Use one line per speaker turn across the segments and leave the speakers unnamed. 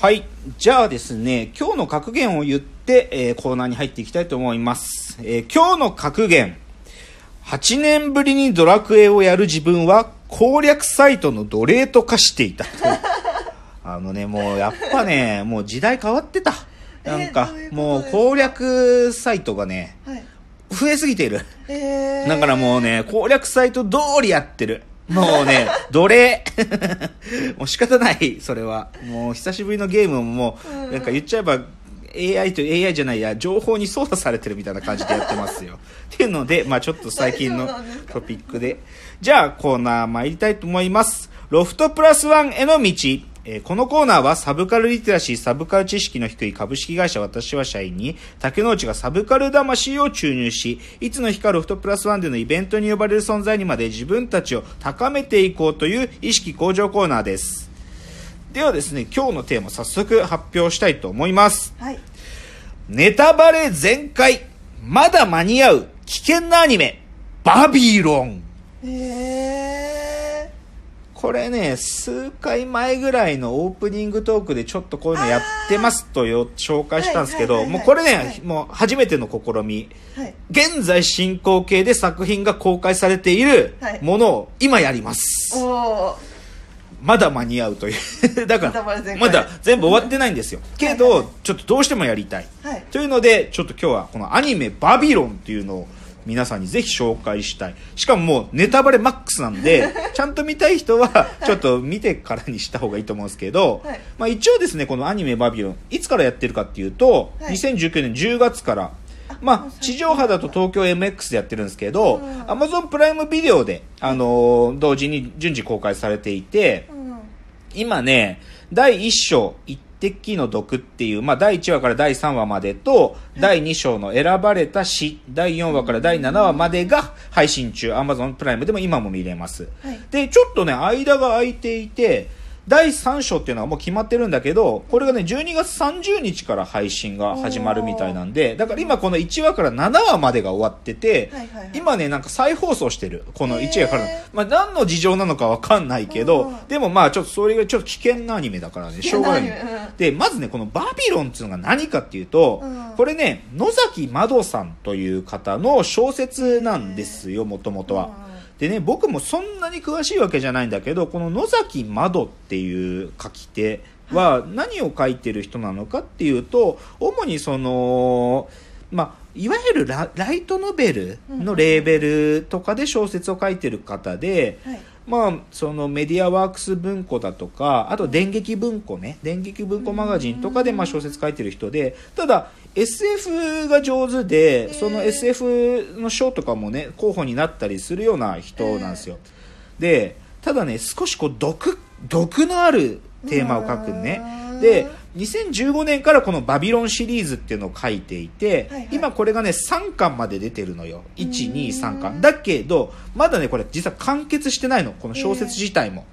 はい。じゃあですね、今日の格言を言って、えーコーナーに入っていきたいと思います。えー今日の格言。8年ぶりにドラクエをやる自分は攻略サイトの奴隷と化していた。あのね、もうやっぱね、もう時代変わってた。なんか
えーどういう
もう攻略サイトがね、
はい。
増えすぎている。
えー、
だからもうね、攻略サイト通りやってる。もうね、奴隷。もう仕方ない、それは。もう久しぶりのゲームももう、なんか言っちゃえば、AI と AI じゃないや、情報に操作されてるみたいな感じでやってますよ。っていうので、まあちょっと最近のトピックで。じゃあコーナー参りたいと思います。ロフトプラスワンへの道。えーこのコーナーはサブカルリテラシー、サブカル知識の低い株式会社私は社員に、竹之内がサブカル魂を注入し、いつの日かロフトプラスワンでのイベントに呼ばれる存在にまで自分たちを高めていこうという意識向上コーナーです。ではですね、今日のテーマ早速発表したいと思います。
はい。
ネタバレ全開まだ間に合う危険なアニメバビロン
え
これね、数回前ぐらいのオープニングトークでちょっとこういうのやってますとよ紹介したんですけど、
はいはいはいはい
もうこれね、
はい
もう初めての試み。
ー、はい。
現在進行形で作品が公開されている
はい
ものを今やります。
おー。
まだ間に合うという。だから、まだ全部終わってないんですよ。けど、
はいはいはい
ちょっとどうしてもやりたい。
はい。
というので、ちょっと今日はこのアニメバビロンっていうのを皆さんにぜひ紹介したい。しかももうネタバレマックスなんで、ちゃんと見たい人はちょっと見てからにした方がいいと思うんですけど、
はい。
まあ一応ですね、このアニメバビロン、いつからやってるかっていうと、
はい。
2019年10月から、まあ、地上波だと東京 MX でやってるんですけど、
うん。
Amazon プライムビデオで、あのー同時に順次公開されていて、
うん。
今ね、第1章、一滴の毒っていう、まあ、第1話から第3話までと、第2章の選ばれた詩、第4話から第7話までが配信中、Amazon プライムでも今も見れます。
はい。
で、ちょっとね、間が空いていて、第3章っていうのはもう決まってるんだけど、これがね、12月30日から配信が始まるみたいなんで、だから今この1話から7話までが終わってて、
はいはいはい。
今ね、なんか再放送してる。この1話から。まあ何の事情なのかわかんないけど
うん、
でもまあちょっとそれがちょっと危険なアニメだからね、しょうがない。で、まずね、このバビロンっていうのが何かっていうと
うん、
これね、野崎まどさんという方の小説なんですよ、もともとは。でね、僕もそんなに詳しいわけじゃないんだけど、この野崎まどっていう書き手は何を書いてる人なのかっていうと、主にその、まあ、いわゆるラライトノベルのレーベルとかで小説を書いてる方で、
はい。
まあ、そのメディアワークス文庫だとか、あと電撃文庫ね、電撃文庫マガジンとかでまあ小説書いてる人で、ただ SF が上手で、その SF の賞とかもね、候補になったりするような人なんですよ。で、ただね、少しこう毒、毒のあるテーマを書くね
う。ん
で、2015年からこのバビロンシリーズっていうのを書いていて、
はいはい
今これがね、3巻まで出てるのよ。1、2、3
うん
巻。だけど、まだね、これ実は完結してないの。この小説自体も。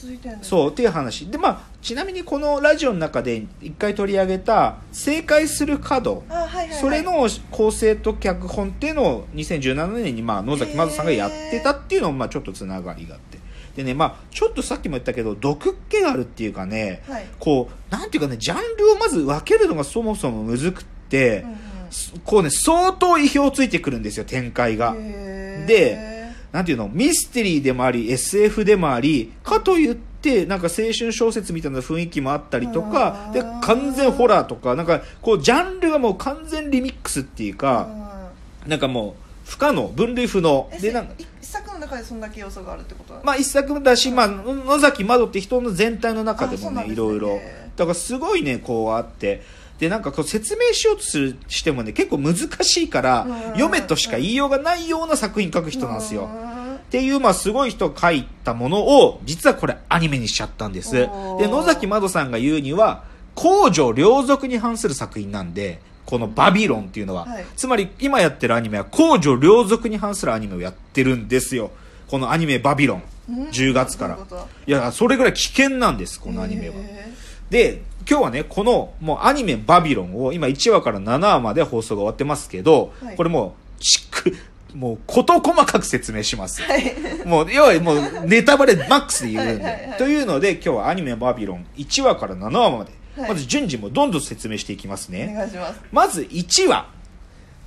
続いてるんです
そう、っていう話。で、まあ、ちなみにこのラジオの中で一回取り上げた、正解する角。
あ、はいはい、はい。
それ、の構成と脚本っていうのを2017年にまあ野崎まずさんがやってたっていうのもまあちょっとつながりがあって。でね、まあちょっとさっきも言ったけど、毒っ気があるっていうかね、
はい。
こう、なんていうかね、ジャンルをまず分けるのがそもそもむずくって
うん、うん
こうね、相当意表ついてくるんですよ、展開が。で、なんていうの、ミステリーでもあり、SF でもあり、かといって、なんか青春小説みたいな雰囲気もあったりとか
う、ん
で、完全ホラーとか、なんか、こう、ジャンルがもう完全リミックスっていうか、なんかもう、不可能、分類不能。
うん、
で、なんか、
一作の中でそんだけ要素があるってことは
まあ一作だし、まあ、野崎まどって人の全体の中でもね、いろいろ。だからすごいね、こうあって。で、なんかこう説明しようとするしてもね、結構難しいから
うん、
読めとしか言いようがないような作品書く人なんですよ。
うん
っていう、まあ、すごい人が書いたものを、実はこれアニメにしちゃったんです。で、野崎まどさんが言うには、公序良俗に反する作品なんで、このバビロンっていうのは。
はい
つまり、今やってるアニメは公序良俗に反するアニメをやってるんですよ。このアニメバビロン。
うん
？10月から
い
や、それぐらい危険なんです、このアニメは。
へ
で、今日はね、この、もうアニメバビロンを、今1話から7話まで放送が終わってますけど、
はい
これもう、しっく、もう事細かく説明します。
はい
もう、要はもうネタバレマックスで言うんで。
はいはいはい
というので、今日はアニメバビロン1話から7話まで、
はい
まず順次もどんどん説明していきます
お
ね。
願いします
まず1話。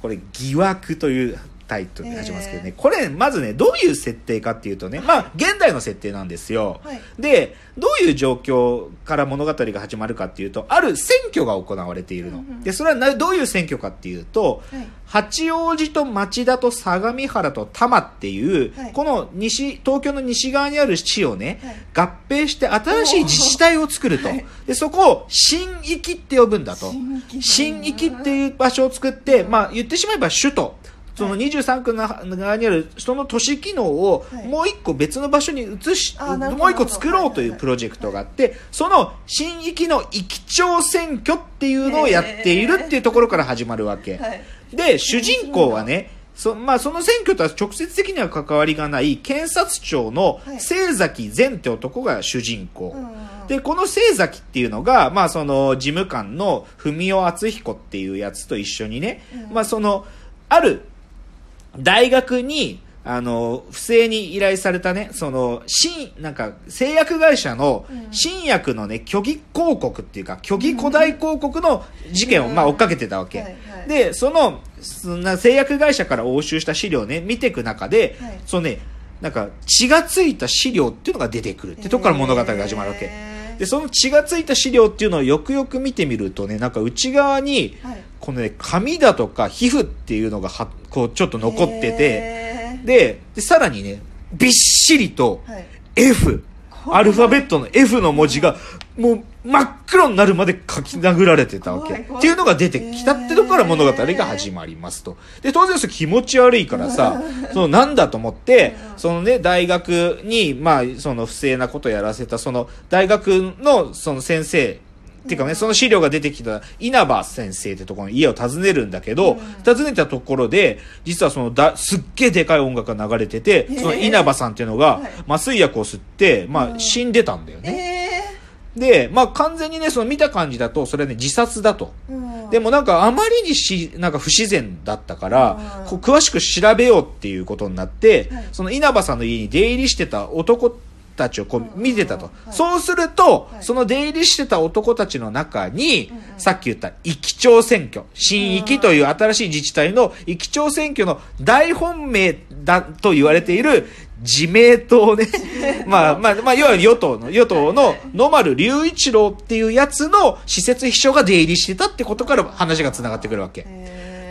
これ、疑惑というタイトルで始ますけどね。これ、まずね、どういう設定かっていうとね、まあ、現代の設定なんですよ。
はい
で、どういう状況から物語が始まるかっていうと、ある選挙が行われているの。
うんうん
で、それはなどういう選挙かっていうと、
はい
八王子と町田と相模原と多摩っていう、
はい
この西、東京の西側にある市をね、
はい
合併して新しい自治体を作ると。
はい
で、そこを新域って呼ぶんだと。
新域
新域っていう場所を作って、まあ言ってしまえば首都。その23区の側にあるその都市機能を
はい。
もう一個別の場所に移し、
あなるほど
もう一個作ろうというプロジェクトがあって、その新域の域長選挙っていうのをやっているっていうところから始まるわけ。
はい。
で、主人公はね、そまあ、その選挙とは直接的には関わりがない検察庁の
はい。
清崎善って男が主人公。
うんうん
で、この清崎っていうのが、まあ、その、事務官の文尾敦彦っていうやつと一緒にね、
うん。
まあ、その、ある、大学に、あの、不正に依頼されたね、その、新、なんか、製薬会社の
うん。
新薬のね、虚偽広告っていうか、虚偽古代広告の事件を、
うん。
まあ、追っかけてたわけ。
はいはい。
で、その、そんな製薬会社から押収した資料をね、見ていく中で、
はい。
そのね、なんか血がついた資料っていうのが出てくるってとこから物語が始まるわけ。で、その血がついた資料っていうのをよくよく見てみるとね、なんか内側に、
はい
このね、髪だとか皮膚っていうのがは、こうちょっと残ってて、で、で、さらにね、びっしりと
はい。
F、アルファベットの F の文字が、もう真っ黒になるまで書き殴られてたわけ。っていうのが出てきたってとこから物語が始まりますと。で、当然それ気持ち悪いからさ、そのなんだと思って、そのね、大学に、まあ、その不正なことやらせた、その大学のその先生、っていうかね、その資料が出てきた稲葉先生ってところの家を訪ねるんだけど、訪ねたところで、実はそのだ、すっげえでかい音楽が流れてて、その稲葉さんっていうのが
はい。
麻酔薬を吸って、まあ
うん。
死んでたんだよね。
え
で、まあ完全にね、その見た感じだと、それはね、自殺だと。でもなんかあまりにし、なんか不自然だったから
うん、
こう詳しく調べようっていうことになって
はい、
その稲葉さんの家に出入りしてた男たちをこう
うん
見てたと。
は。い。
そうすると
は、い。
その出入りしてた男たちの中にさっき言った域長選挙、新域という新しい自治体の域長選挙の大本命だと言われている自明党ね。まあまあ、まあ、いわゆる与党の、与党の野丸隆一郎っていうやつの施設秘書が出入りしてたってことから話が繋がってくるわけ。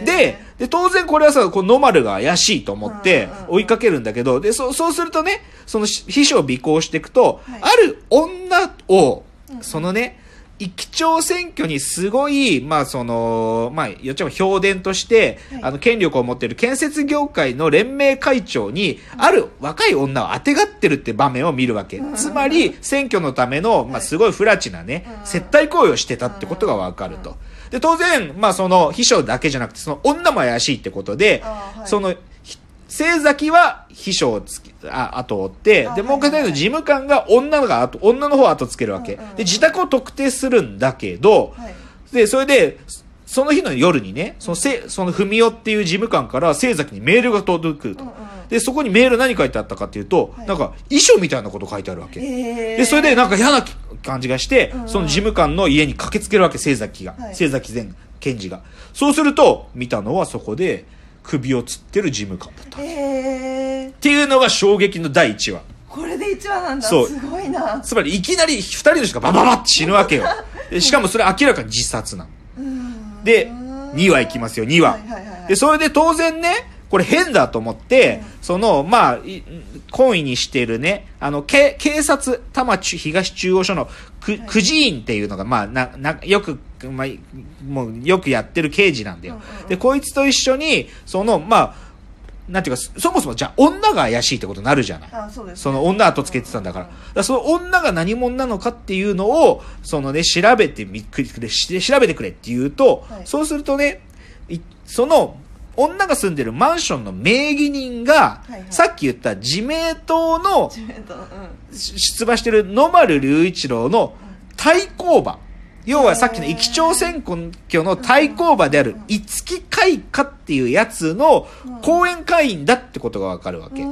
で、で、当然これはさ、こう野丸が怪しいと思って追いかけるんだけど、で、そう、そうするとね、そのし秘書を尾行していくと、
はい。
ある女をそのね、域長選挙にすごい、まあその、まあ言っちゃえば評伝として、
はい。
あの権力を持っている建設業界の連盟会長に、ある若い女を当てがってるって場面を見るわけ。
うん。
つまり、選挙のための、まあすごい不埒なね、
うん。
接待行為をしてたってことがわかると。で、当然、まあその秘書だけじゃなくて、その女も怪しいってことで、
はい。
その、ひ清崎は秘書をつき、あ、後を追って、で、
あ
もう一回
はいはいはい
事務官が女が後、女の方を後つけるわけ。
うんうんうん
で、自宅を特定するんだけど、
はい
で、それで、その日の夜にね、そのせ、その文雄っていう事務官から清崎にメールが届くと。
うんうん
で、そこにメール何書いてあったかっていうと、
はい
なんか、遺書みたいなこと書いてあるわけ。
へー
で、それでなんか嫌な感じがして、
うんうん
その事務官の家に駆けつけるわけ、清崎が。
はい
清崎前検事が。そうすると、見たのはそこで、首を吊ってる事務官だった。っ
へー
ていうのが衝撃の第1話。
これで一話なんだ
そう
すごいな
つまり、いきなり2人の人がバババッて死ぬわけよ。でしかもそれ明らかに自殺なの。
うん
で
うん
2話いきますよ、2話。
はいはいはいはい
で、それで当然ね、これ変だと思って、その、まあ、い懇意にしているね、あの、け警察、多摩中東中央署のく、くじ員っていうのが、まあ、な、な、よく、まあ、もう、よくやってる刑事なんだよ。で、こいつと一緒に、その、まあ、なんていうか、そもそもじゃあ女が怪しいってことになるじゃない。
あそね
その女後つけてたんだから。その女が何者なのかっていうのを、そのね、調べてみくれ、調べてくれって言うと、
はい
そうするとね、その、女が住んでるマンションの名義人が、
はいはい
さっき言った自明党の
自分とうん
出馬してる野丸隆一郎の対抗馬。要はさっきの駅長選挙の対抗馬である五木会花っていうやつの後援会員だってことがわかるわけ。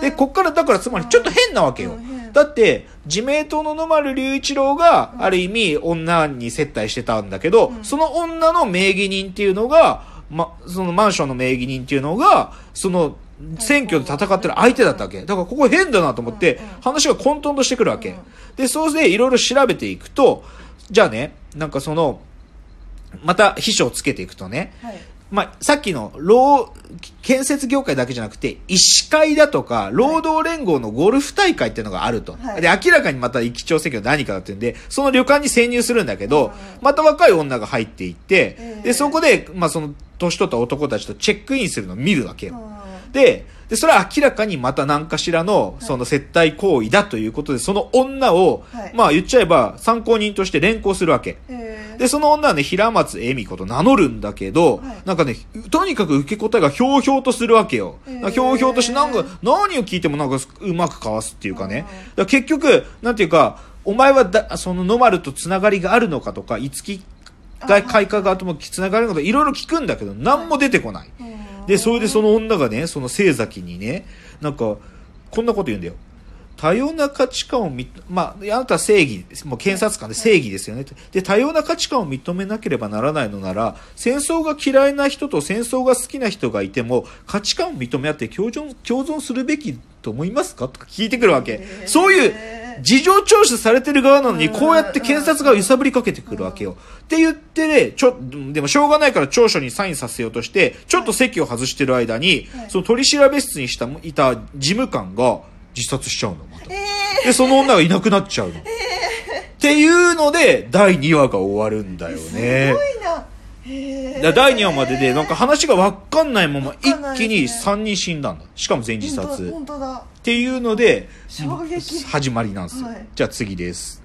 で、こっからだからつまりちょっと変なわけよ。だって、自民党の野丸隆一郎が、ある意味女に接待してたんだけど、その女の名義人っていうのが、ま、そのマンションの名義人っていうのが、その、選挙で戦ってる相手だったわけ。だからここ変だなと思って、話が混沌としてくるわけ。で、そうでいろいろ調べていくと、じゃあね、なんかその、また秘書をつけていくとね、
はい。
まあ、さっきの、労、建設業界だけじゃなくて、医師会だとか、労働連合のゴルフ大会っていうのがあると。
はい。
で、明らかにまた駅長選挙何かだっていうんで、その旅館に潜入するんだけど、
うん
また若い女が入っていって、
ええ。
で、そこで、まあ、その、年取った男たちとチェックインするのを見るわけよ。
うん
で、で、それは明らかにまた何かしらの、その接待行為だということで、その女を、
はい
まあ言っちゃえば参考人として連行するわけ。で、その女はね、平松恵美子と名乗るんだけど、
はい
なんかね、とにかく受け答えがひょうひょうとするわけよ。ひょうひょうとして、なんか、何を聞いてもなんかうまくかわすっていうかね。
うん
だ結局、なんていうか、お前はだ、その野丸とつながりがあるのかとか、五木が開花側ともつながるのか、いろいろ聞くんだけど、何も出てこない。
うん
で、それでその女がね、その清崎にね、なんか、こんなこと言うんだよ。多様な価値観をみ、まあ、あなたは正義です。もう検察官で正義ですよね。で、多様な価値観を認めなければならないのなら、戦争が嫌いな人と戦争が好きな人がいても、価値観を認め合って共存、共存するべきと思いますか？とか聞いてくるわけ。そういう、事情聴取されてる側なのに、
うん
こうやって検察が揺さぶりかけてくるわけよ。って言ってね、ちょ、でもしょうがないから調書にサインさせようとして、ちょっと席を外してる間に、
はい
その取り調べ室にした、いた事務官が自殺しちゃうの、また。
え
で、その女がいなくなっちゃうの。っていうので、第2話が終わるんだよ
ー、
ね
す。ごいな
第2話までで、なんか話がわかんないまま、一気に
ですね
3人死んだんだ。しかも全自殺。っていうので、
衝撃
始まりなんですよ。
はい
じゃあ次です。